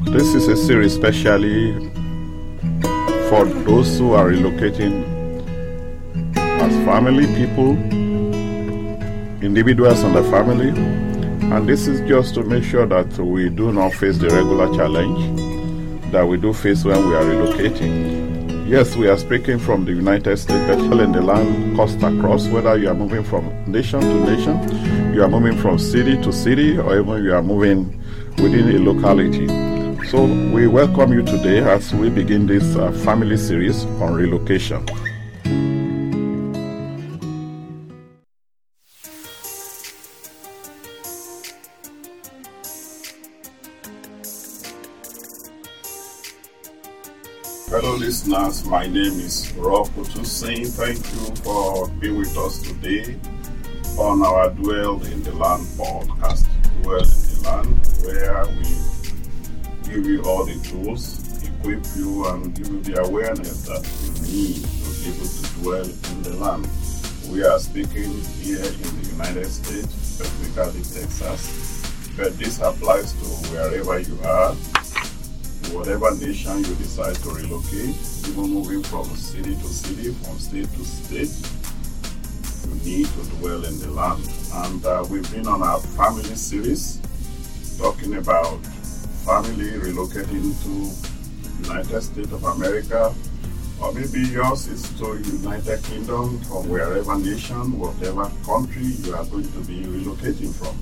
This is a series specially for those who are relocating as family people, individuals and the family. And this is just to make sure that we do not face the regular challenge that we do face when we are relocating. Yes, we are speaking from the United States, especially in the land coast across, whether you are moving from nation to nation, you are moving from city to city, or even you are moving within a locality. So we welcome you today as we begin this uh, family series on relocation. Fellow listeners, my name is Rob Otusin. Thank you for being with us today on our Dwell in the Land podcast. Dwell in the Land, where we give you all the tools, equip you, and give you the awareness that you need to be able to dwell in the land. We are speaking here in the United States, specifically Texas, but this applies to wherever you are whatever nation you decide to relocate, even moving from city to city, from state to state, you need to dwell in the land. And uh, we've been on our family series talking about family relocating to United States of America, or maybe yours is to United Kingdom or wherever nation, whatever country you are going to be relocating from.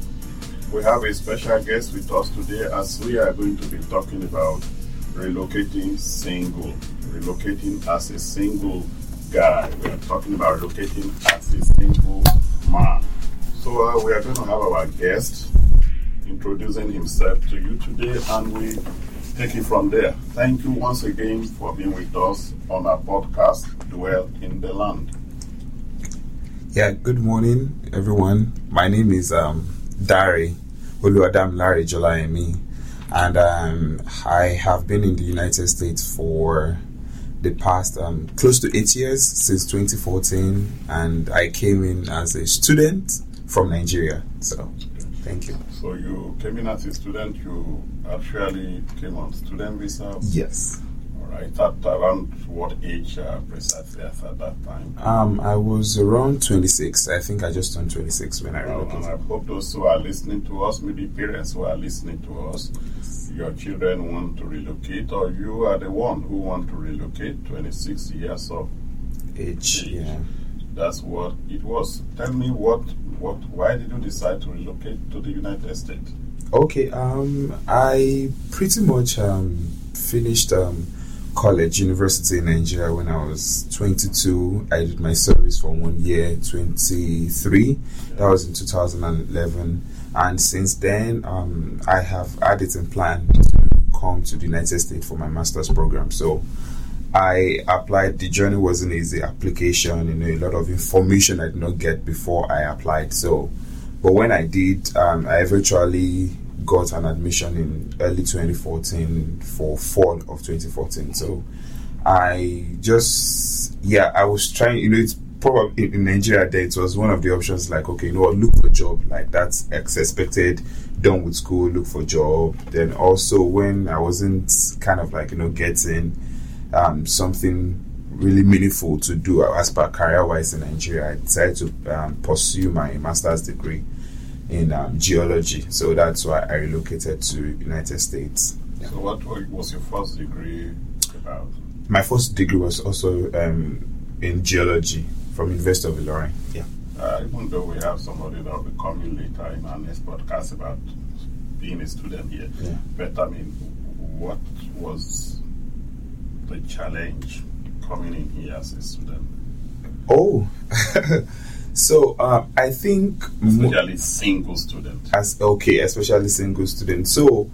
We have a special guest with us today as we are going to be talking about relocating single, relocating as a single guy. We are talking about relocating as a single man. So uh, we are going to have our guest introducing himself to you today and we take it from there. Thank you once again for being with us on our podcast, Dwell in the Land. Yeah, good morning, everyone. My name is um, Dari Oluwadamilare Jolayemi, and um, I have been in the United States for the past um, close to eight years since 2014, and I came in as a student from Nigeria. So, thank you. So you came in as a student, you actually came on student visa? Yes. All right. At around what age uh, precisely at that time? Um, I was around 26. I think I just turned 26 when I Well, and I hope those who are listening to us, maybe parents who are listening to us, your children want to relocate, or you are the one who want to relocate. 26 years of Age, yeah. that's what it was. Tell me what, what, why did you decide to relocate to the United States? Okay, um, I pretty much um, finished um, college, university in Nigeria when I was 22. I did my service for one year, 23. That was in 2011. And since then, um, I have added it in plan to come to the United States for my master's program. So I applied. The journey wasn't easy. Application, you know, a lot of information I did not get before I applied. So, but when I did, um, I eventually got an admission in early 2014 for fall of 2014. So, I just yeah, I was trying. You know, it's probably in, Nigeria. There, it was one of the options. Like, okay, you know look for job. Like that's ex- expected. Done with school, look for job. Then also when I wasn't kind of like you know getting um, something really meaningful to do as per career wise in Nigeria, I decided to um, pursue my master's degree in um, geology. So that's why I relocated to United States. So what was your first degree about? My first degree was also um, in geology from University of Ilorin. Yeah. Uh, even though we have somebody that will be coming later in our next podcast about being a student here. Yeah. But I mean, what was the challenge coming in here as a student? Oh, so um, I think Especially single student. as okay, especially single student. So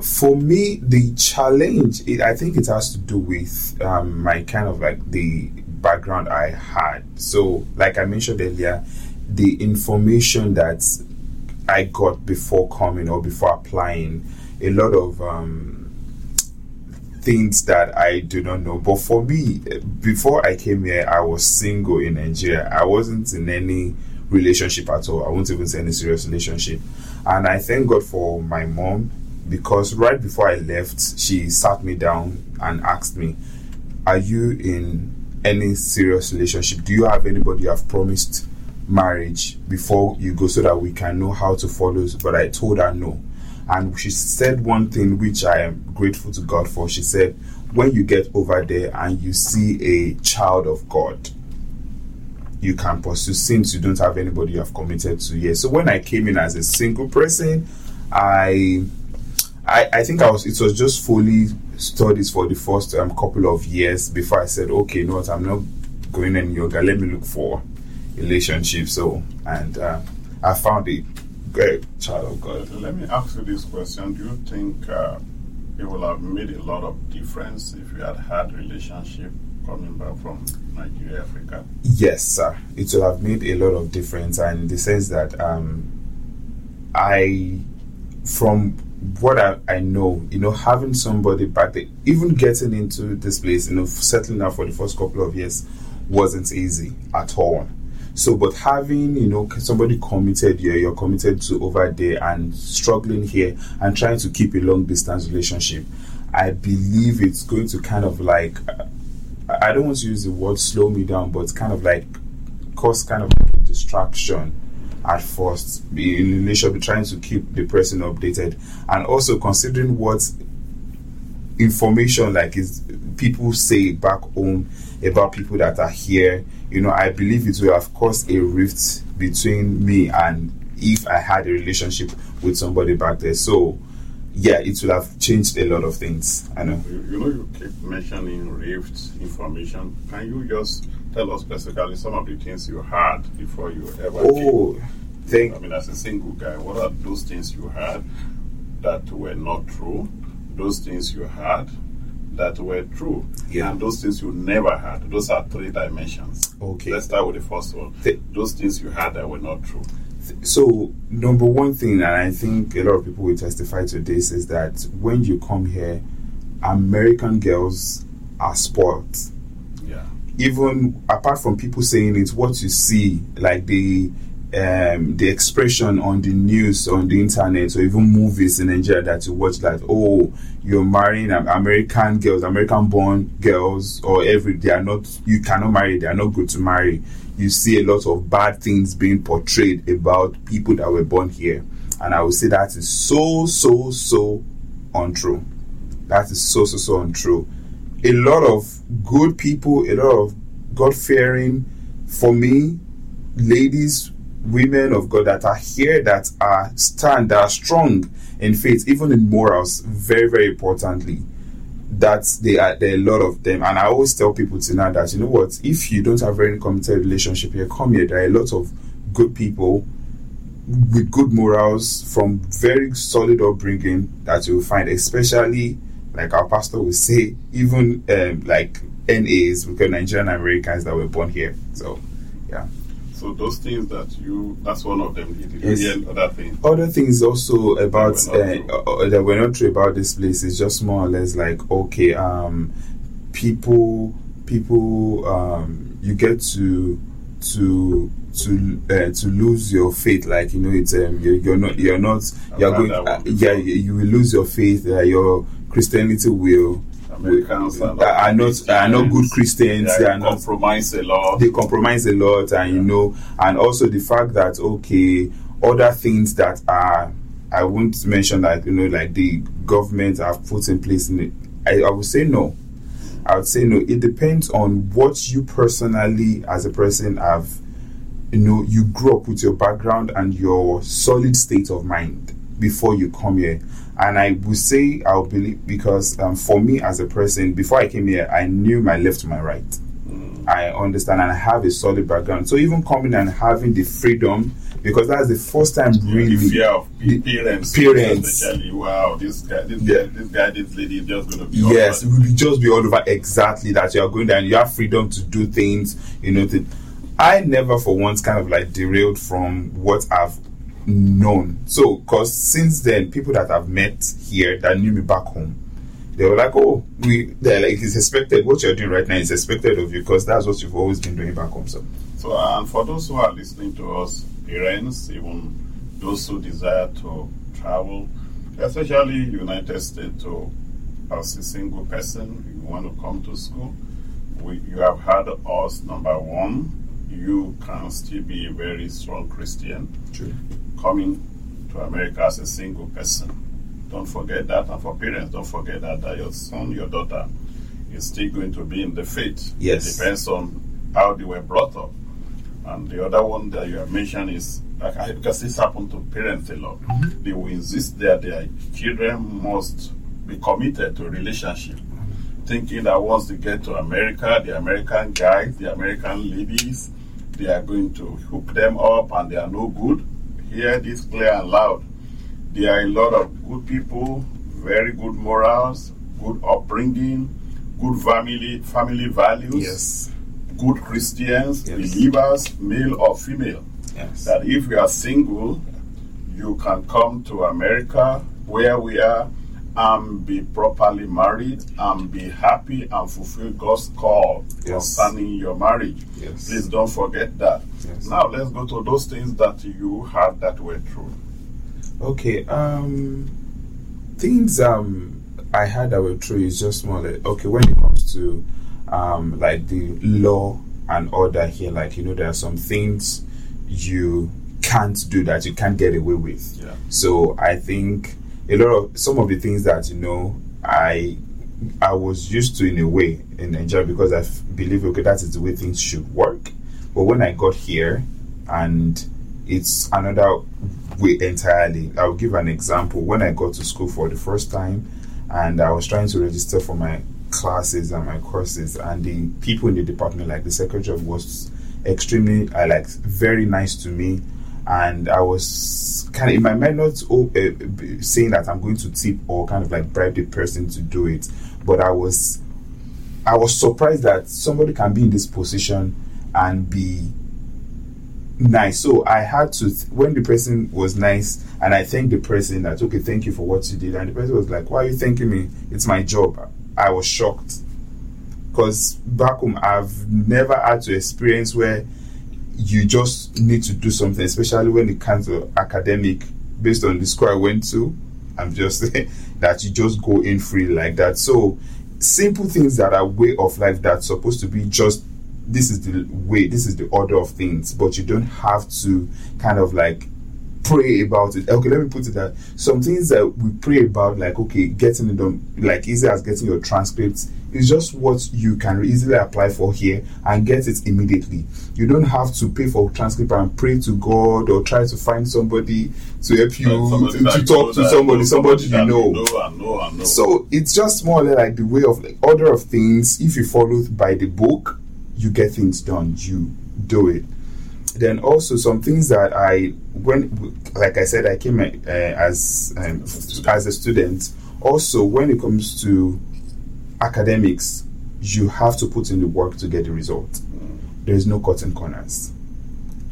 for me, the challenge, it, I think it has to do with um, my kind of like the background I had. So, like I mentioned earlier, the information that I got before coming or before applying, a lot of um, things that I do not know. But for me, before I came here, I was single in Nigeria. I wasn't in any relationship at all. I won't even say any serious relationship. And I thank God for my mom because right before I left, she sat me down and asked me, "Are you in any serious relationship? Do you have anybody you have promised marriage before you go, so that we can know how to follow?" But I told her no, and she said one thing which I am grateful to God for. She said, "When you get over there and you see a child of God." you can pursue since you don't have anybody you have committed to yet. So when I came in as a single person, I I, I think I was it was just fully studies for the first um, couple of years before I said, okay, you know what, I'm not going any yoga. Let me look for relationship. So and uh, I found a great child of God. Let me ask you this question: Do you think uh, it would have made a lot of difference if you had had relationship coming back from Nigeria, Africa? Yes, sir. It would have made a lot of difference, and in the sense that um, I, from what I, I know, you know, having somebody back there, even getting into this place, you know, settling down for the first couple of years wasn't easy at all. So, but having, you know, somebody committed here, you're committed to over there and struggling here and trying to keep a long distance relationship, I believe it's going to kind of like I don't want to use the word slow me down, but kind of like cause kind of distraction at first in relation trying to keep the person updated and also considering what information like is people say back home about people that are here you know i believe it will have caused a rift between me and if i had a relationship with somebody back there so yeah, it will have changed a lot of things. I know. You, you know, you keep mentioning Rift information. Can you just tell us specifically some of the things you had before you ever? Oh, came? thank. I mean, as a single guy, what are those things you had that were not true? Those things you had that were true, Yeah. and those things you never had. Those are three dimensions. Okay. Let's start with the first one. Th- those things you had that were not true. So, number one thing, and I think a lot of people will testify to this, is that when you come here, American girls are spoiled. Yeah. Even apart from people saying it, what you see, like the um, the expression on the news, on the internet, or even movies in Nigeria that you watch, like, oh, you're marrying American girls, American born girls, or every they are not, you cannot marry, they are not good to marry. You see a lot of bad things being portrayed about people that were born here. And I would say that is so, so, so untrue. That is so, so, so untrue. A lot of good people, a lot of God fearing, for me, ladies, women of God that are here, that are stand, that are strong in faith, even in morals, very, very importantly, that they are there are a lot of them. And I always tell people to now that you know what, if you don't have any committed relationship here, come here. There are a lot of good people with good morals from very solid upbringing that you will find, especially like our pastor will say, even um, like NAs, because Nigerian Americans that were born here. So, yeah. So those things that you, that's one of them. Did you Yes. hear other things? Other things also about That were not uh, uh, that were not true about this place is just more or less like okay, um, people, people, um, you get to to to uh, to lose your faith. Like you know, it's um, you're, you're not you're not you're going. Uh, yeah, you you will lose your faith. Uh, your Christianity will. Americans not, are not are not good Christians. They They are not compromise a lot. they compromise a lot and you know. And also the fact that okay other things that are i won't mention that you know like the government have put in place in it I, I would say no. I would say no. It depends on what you personally as a person have you know you grew up with your background and your solid state of mind before you come here and i would say i'll believe because um, for me as a person before i came here i knew my left to my right I understand and I have a solid background. So even coming and having the freedom, because that's the first time really. the fear of the parents, parents. especially. Wow, this guy, this Yeah. guy, this guy, this lady is just going to be. Yes, it will just be all over exactly that you are going there and you have freedom to do things, you know. To, I never for once kind of like derailed from what I've known. So, because since then, people that I've met here that knew me back home, they were like, "Oh, we," they're like, "It's expected. What you're doing right now is expected of you because that's what you've always been doing back home." So, So, uh, and for those who are listening to us, parents, even those who desire to travel, especially United States. As a single person, you want to come to school, we, you have had us, number one, you can still be a very strong Christian. True. Coming to America as a single person. Don't forget that. And for parents, don't forget that, that your son, your daughter is still going to be in the faith. Yes. It depends on how they were brought up. And the other one that you have mentioned is like because this happened to parents a lot. Mm-hmm. They will insist that their children must be committed to a relationship, thinking that once they get to America, the American guys, the American ladies, they are going to hook them up and they are no good. Hear this clear and loud. There are a lot of good people, very good morals, good upbringing, good family family values Yes. good Christians, Yes. believers, male or female. Yes. That if you are single, you can come to America where we are and be properly married and be happy and fulfill God's call Yes. concerning your marriage. Yes. Please don't forget that. Yes. Now let's go to those things that you had that were true. Okay. Um, things um I had that were true is just more like okay when it comes to um like the law and order here, like you know there are some things you can't do that you can't get away with. Yeah. So I think a lot of some of the things that you know I I was used to in a way in Nigeria because I f- believe okay that is the way things should work. But when I got here and it's another way entirely. I'll give an example. When I got to school for the first time and I was trying to register for my classes and my courses and the people in the department like the secretary was extremely uh, like very nice to me and I was kind of in my mind not uh, saying that I'm going to tip or kind of like bribe the person to do it, but I was I was surprised that somebody can be in this position and be nice. So I had to th- when the person was nice and I thanked the person that okay, thank you for what you did, and the person was like, "Why are you thanking me? It's my job." I was shocked because back home I've never had to experience where you just need to do something, especially when it comes to academic, based on the school I went to. I'm just saying that you just go in free like that. So simple things that are way of life that's supposed to be just this is the way, this is the order of things, but you don't have to kind of like pray about it. Okay, let me put it that some things that we pray about, like okay, getting it done, like easy as getting your transcripts, is just what you can easily apply for here and get it immediately. You don't have to pay for transcript and pray to God or try to find somebody to help you to, to talk to somebody, somebody you know. know and know and know. So it's just more like the way of like order of things. If you follow by the book, you get things done. You do it. Then also some things that I when like I said I came uh, as um, as a student. Also when it comes to academics, you have to put in the work to get the result. There is no cutting corners.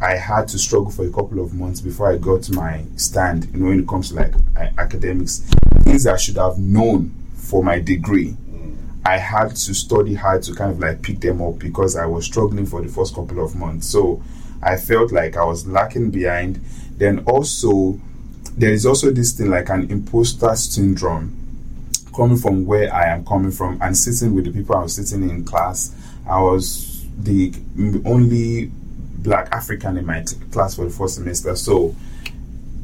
I had to struggle for a couple of months before I got my stand. You know, when it comes to like uh, academics, things I should have known for my degree, I had to study hard to kind of like pick them up because I was struggling for the first couple of months. So I felt like I was lacking behind. Then also, there is also this thing like an imposter syndrome coming from where I am coming from and sitting with the people I was sitting in class. I was the only black African in my t- class for the first semester. So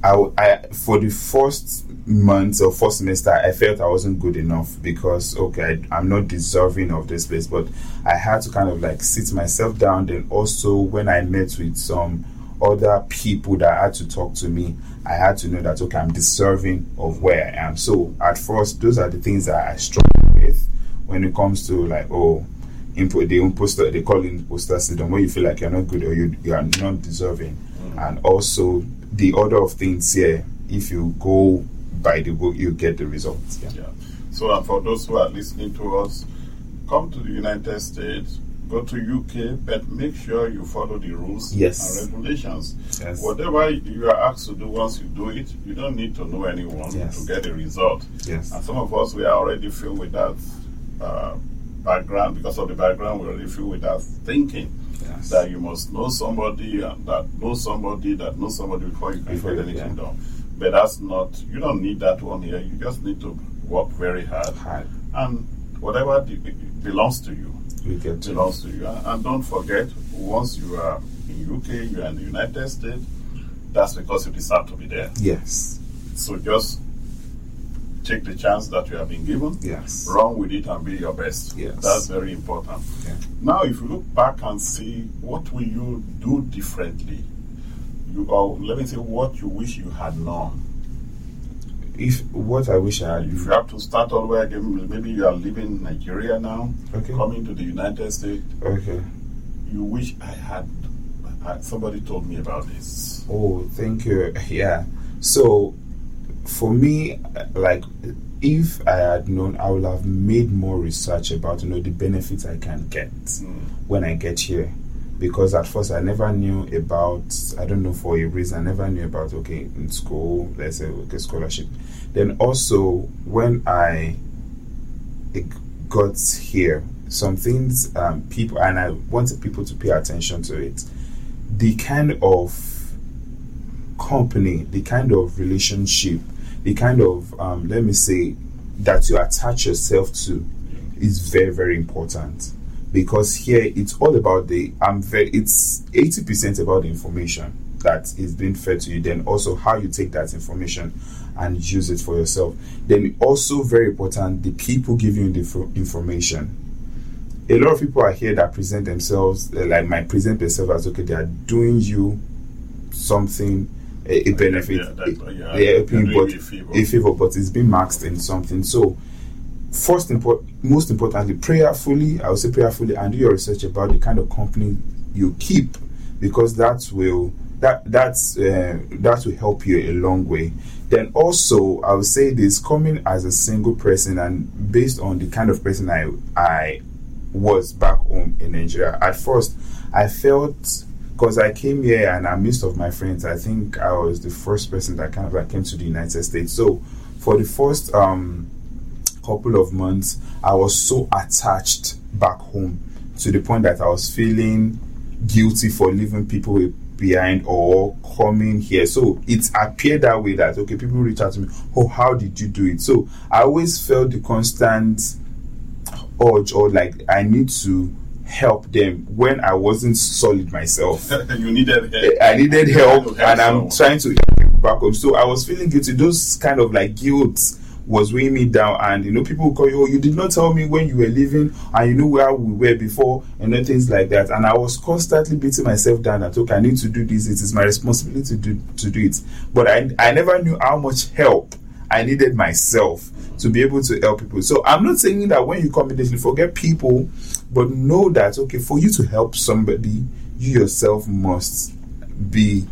I for the first month or first semester, I felt I wasn't good enough because okay, I, I'm not deserving of this place. But I had to kind of like sit myself down. Then also when I met with some other people that had to talk to me, I had to know that okay, I'm deserving of where I am. So at first, those are the things that I struggle with when it comes to like oh input the imposter they call it imposter syndrome when you feel like you're not good or you, you are not deserving mm. and also the order of things here if you go by the book you get the results yeah. Yeah. So, and for those who are listening to us, come to the United States, go to UK, but make sure you follow the rules Yes. and regulations. Yes. Whatever you are asked to do, once you do it, you don't need to know anyone Yes. to get a result. yes And some of us, we are already filled with that uh, background. Because of the background, we're already filled with that thinking yes that you must know somebody and that knows somebody that knows somebody before you can Before get anything yeah. done. But that's not, you don't need that one here. You just need to work very hard. Hard. And whatever belongs to you, We get to belongs to you. And, don't forget, once you are in UK, you are in the United States, that's because you deserve to be there. Yes. So just take the chance that you have been given, Yes. run with it and be your best. Yes. That's very important. Yeah. Now, if you look back and see what will you do differently, you or let me say what you wish you had known. If what I wish I If you have to start all over again, maybe you are living in Nigeria now, Okay. coming to the United States, Okay. you wish I had. had- Somebody told me about this. Oh, thank you. Yeah. So, for me, like, if I had known, I would have made more research about, you know, the benefits I can get hmm. when I get here. Because at first I never knew about, I don't know, for a reason, I never knew about, okay, in school, let's say, okay, scholarship. Then also, when I got here, some things, um, people, and I wanted people to pay attention to it. The kind of company, the kind of relationship, the kind of um, let me say that you attach yourself to is very very important because here it's all about the I'm very it's eighty percent about the information that is being fed to you. Then also how you take that information and use it for yourself. Then also very important the people giving you the fo- information a lot of people are here that present themselves uh, like might present themselves as okay they are doing you something a, a benefit Yeah, that- yeah, they are helping they're but you a favor. a favor but it's being maxed in something so first most importantly prayerfully i would say prayerfully and do your research about the kind of company you keep because that will that that's uh, that will help you a long way then also i would say this coming as a single person and based on the kind of person i i was back home in nigeria at first i felt because I came here and I missed of my friends. I think I was the first person that kind of like came to the United States. So for the first um, couple of months, I was so attached back home to the point that I was feeling guilty for leaving people behind or coming here. So it appeared that way that okay, people reach out to me. Oh, how did you do it? So I always felt the constant urge or like I need to help them when I wasn't solid myself. you needed help. Eh, I needed help and I'm trying to help back home. So I was feeling guilty. Those kind of like guilt was weighing me down and you know people call you, oh, you did not tell me when you were leaving and you know where we were before and then things like that. And I was constantly beating myself down that okay, I need to do this, it is my responsibility to do to do it. But I I never knew how much help I needed myself to be able to help people. So I'm not saying that when you come immediately forget people, but know that okay, for you to help somebody, you yourself must be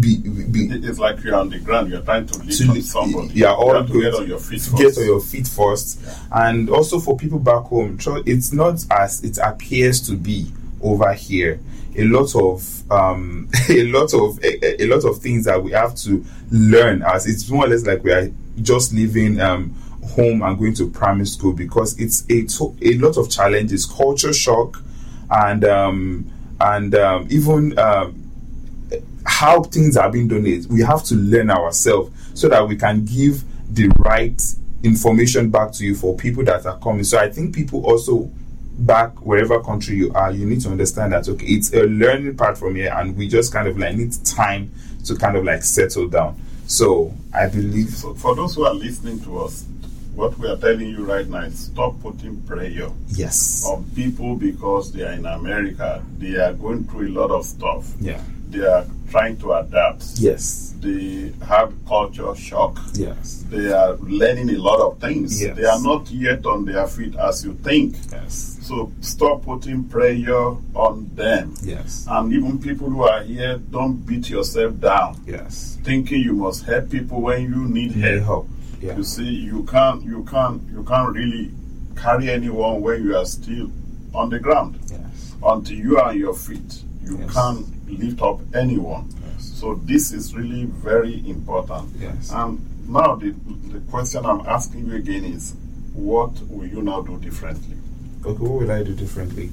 be be It's like you're on the ground, you're trying to lift to somebody. you are all to get on your feet get first. on your feet first and also for people back home it's not as it appears to be over here a lot of um a lot of a, a lot of things that we have to learn as it's more or less like we are just leaving um home and going to primary school because it's a to- a lot of challenges culture shock and um and um even um how things are being done is we have to learn ourselves so that we can give the right information back to you for people that are coming. So I think people also back wherever country you are, you need to understand that okay, it's a learning part from here and we just kind of like need time to kind of like settle down. So I believe So for those who are listening to us, what we are telling you right now is stop putting pressure yes. on people because they are in America. They are going through a lot of stuff. Yeah. They are trying to adapt. Yes. They have culture shock. Yes. They are learning a lot of things. Yes. They are not yet on their feet as you think. Yes. So stop putting pressure on them. Yes. And even people who are here, don't beat yourself down, Yes. thinking you must help people when you need help. Yeah. You see, you can't, you can't, you can't really carry anyone when you are still on the ground. Yes. Until you are on your feet, you Yes. can't lift up anyone. Yes. So this is really very important. Yes. And now the the question I'm asking you again is, what will you now do differently Okay, what will I do differently?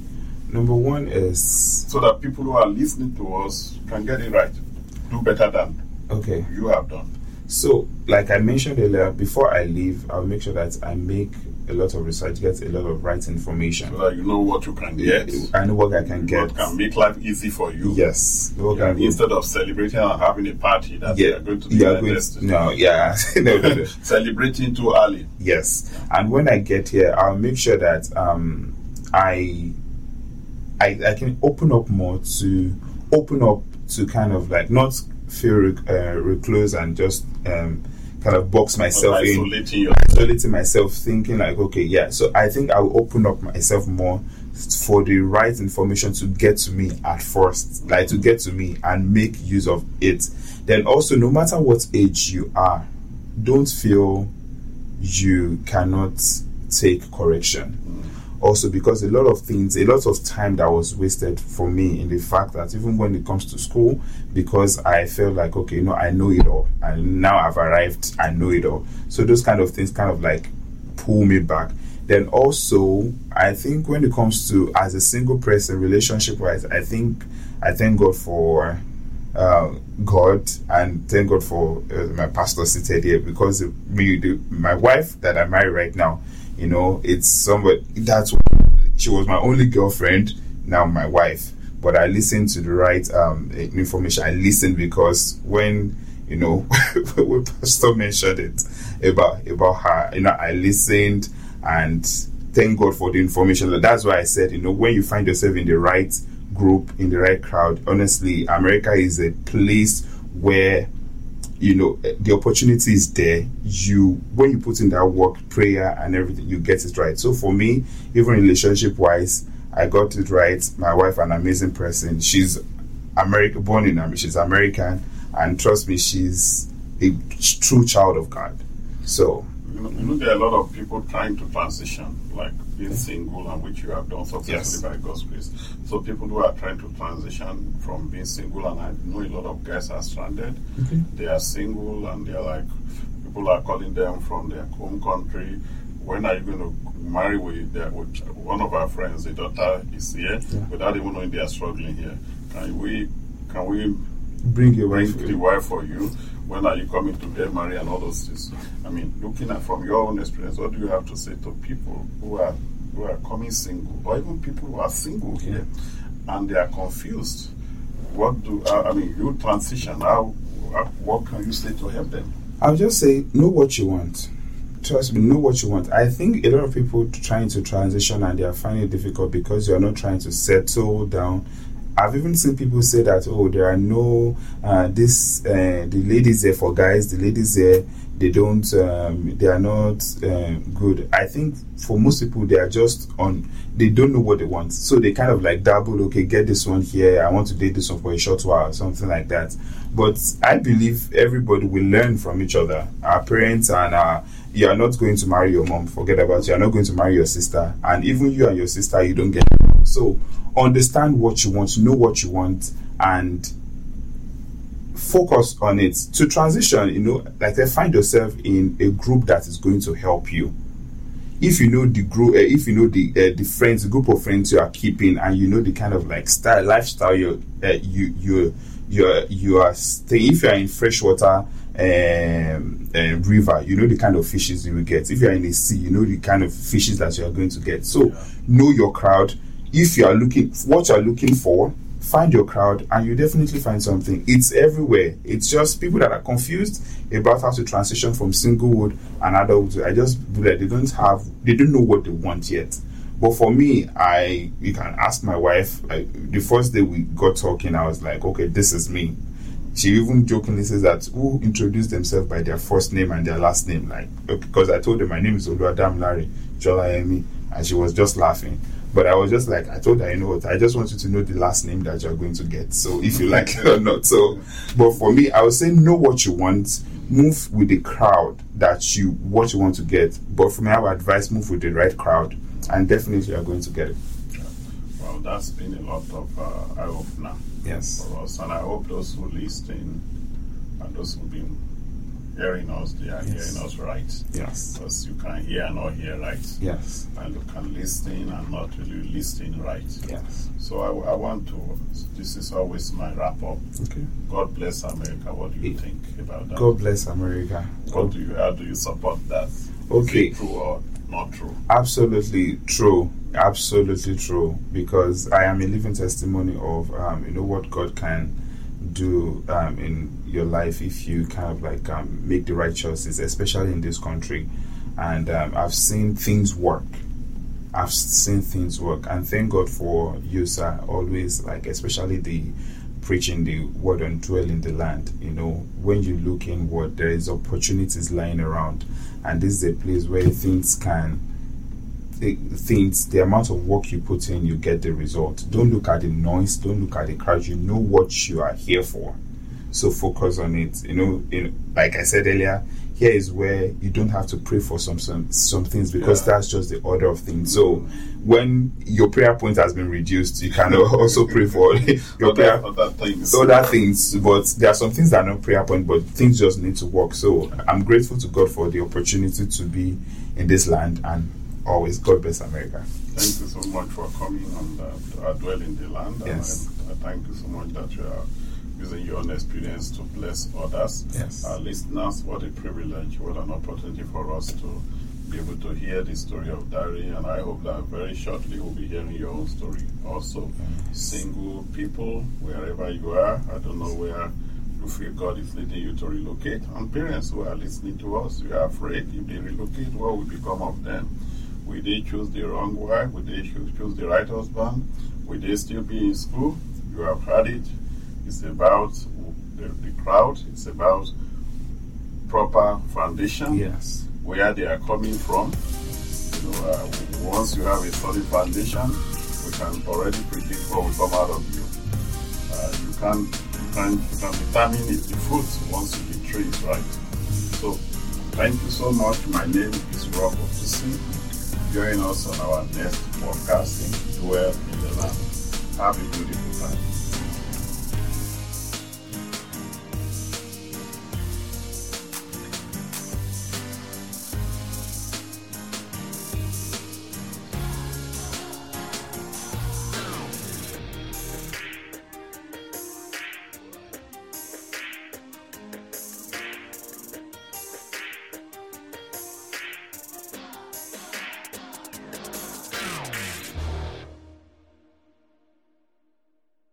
Number one is so that people who are listening to us can get it right, do better than okay. you have done? So, like I mentioned earlier, before I leave, I'll make sure that I make a lot of research, get a lot of right information. So that you know what you can get. I know what I can get. What can make life easy for you. Yes. What can instead of celebrating and having a party that yeah, you are going to be are going to, No, yeah. no, no, no. Celebrating too early. Yes. And when I get here, I'll make sure that um, I, I I can open up more to open up to kind of like not feel uh, recluse and just um, kind of box myself isolating in, isolating myself, thinking like, okay, yeah. So I think I'll open up myself more for the right information to get to me at first, like to get to me and make use of it. Then also, no matter what age you are, don't feel you cannot take correction also because a lot of things, a lot of time that was wasted for me in the fact that even when it comes to school, because I felt like, okay, you know, I know it all. And now I've arrived, I know it all. So those kind of things kind of like pull me back. Then also, I think when it comes to as a single person, relationship wise, I think I thank God for uh, God and thank God for uh, my pastor seated here because me, the, my wife that I marry right now, you know, it's somebody that's she was my only girlfriend, now my wife. But I listened to the right um, information. I listened because when you know when Pastor mentioned it about about her, you know, I listened and thank God for the information. That's why I said, you know, when you find yourself in the right group, in the right crowd, honestly, America is a place where you know eh, the opportunity is there. You when you put in that work prayer and everything you get it right. So for me even relationship wise i got it right. My wife an amazing person. She's american born in america she's american and trust me she's a true child of god. So you there are a lot of people trying to transition like being single and which you have done successfully yes. by God's grace. So people who are trying to transition from being single and I know a lot of guys are stranded. Okay. They are single and they're like people are calling them from their home country. When are you going to marry with, their, with one of our friends? The daughter is here yeah. without even knowing they are struggling here. Can we can we bring your wife the wife for you? When are you coming to get married and all those things? I mean, looking at from your own experience, what do you have to say to people who are who are coming single, or even people who are single here, and they are confused? What do uh, I mean? You transition. How? What can you say to help them? I'll just say, know what you want. Trust me, know what you want. I think a lot of people trying to transition and they are finding it difficult because you are not trying to settle down I've even seen people say that oh there are no uh, this uh, the ladies there for guys the ladies there they don't um, they are not uh, good. I think for most people they are just on they don't know what they want. So they kind of like dabble okay get this one here I want to date this one for a short while something like that. But I believe everybody will learn from each other our parents and our you are not going to marry your mom forget about it. you are not going to marry your sister and even you and your sister you don't get so understand what you want, know what you want, and focus on it. To transition, you know, like I find yourself in a group that is going to help you. If you know the group, uh, if you know the uh, the friends, the group of friends you are keeping, and you know the kind of like style lifestyle you uh, you you you are, you are staying. If you are in freshwater um, um, river, you know the kind of fishes you will get. If you are in a sea, you know the kind of fishes that you are going to get. So yeah. know your crowd. If you are looking what you are looking for find your crowd and you definitely find something. It's everywhere. It's just people that are confused about how to transition from singlehood and adulthood. I just like they don't have they don't know what they want yet. But for me i you can ask my wife. I, the first day we got talking i was like okay this is me she even jokingly says that who introduced themselves by their first name and their last name like uh, because i told her my name is oluwadam larry jola emi and she was just laughing but I was just like, I told her, you know what, I just want you to know the last name that you're going to get. So if you like it or not. So, but for me, I would say know what you want, move with the crowd that you, what you want to get. But for me, I would advise move with the right crowd, and definitely you're going to get it. That's been a lot of uh, eye opener yes. for us. And I hope those who listen and those who've been hearing us, they are Yes. hearing us right. Yes. Because you can hear and not hear right. Yes. And you can listen and not really listen right. Yes. So I, I want to, this is always my wrap up. Okay. God bless America. What do you think about that? God bless America. What do you, how do you support that? Okay. it true or not true? Absolutely true. Absolutely true. Because I am a living testimony of um, you know what God can do um, in your life if you kind of like um, make the right choices, especially in this country. And um, I've seen things work. I've seen things work, and thank God for you, sir. Always like, especially the preaching the word and dwell in the land. You know, when you look inward, there is opportunities lying around, and this is a place where things can things the amount of work you put in you get the result don't look at the noise don't look at the crowd you know what you are here for so focus on it you know, you know like i said earlier here is where you don't have to pray for some some, some things because Yeah. that's just the order of things so when your prayer point has been reduced you can also pray for your prayer Other, other things. other things, but there are some things that are not prayer point, but things just need to work. So I'm grateful to God for the opportunity to be in this land and always God bless America. Thank you so much for coming and uh, to dwell in the land. Yes. And I, I thank you so much that you are using your own experience to bless others. Yes. Our listeners, what a privilege, what an opportunity for us to be able to hear the story of Dari. And I hope that very shortly we'll be hearing your own story also. Single people, wherever you are, I don't know where you feel God is leading you to relocate. And parents who are listening to us, you are afraid if they relocate, what will become of them? Will they choose the wrong wife? Will they choose, the right husband? Will they still be in school? You have heard it. It's about the, the crowd. It's about proper foundation, Yes. where they are coming from. Know, uh, once you have a solid foundation, we can already predict what will come out of you. Uh, you can you can you can determine if the fruit once the tree is right. So, thank you so much. My name is Rob Otusi. Join us on our next podcast, Dwell in the Land. Have a beautiful time.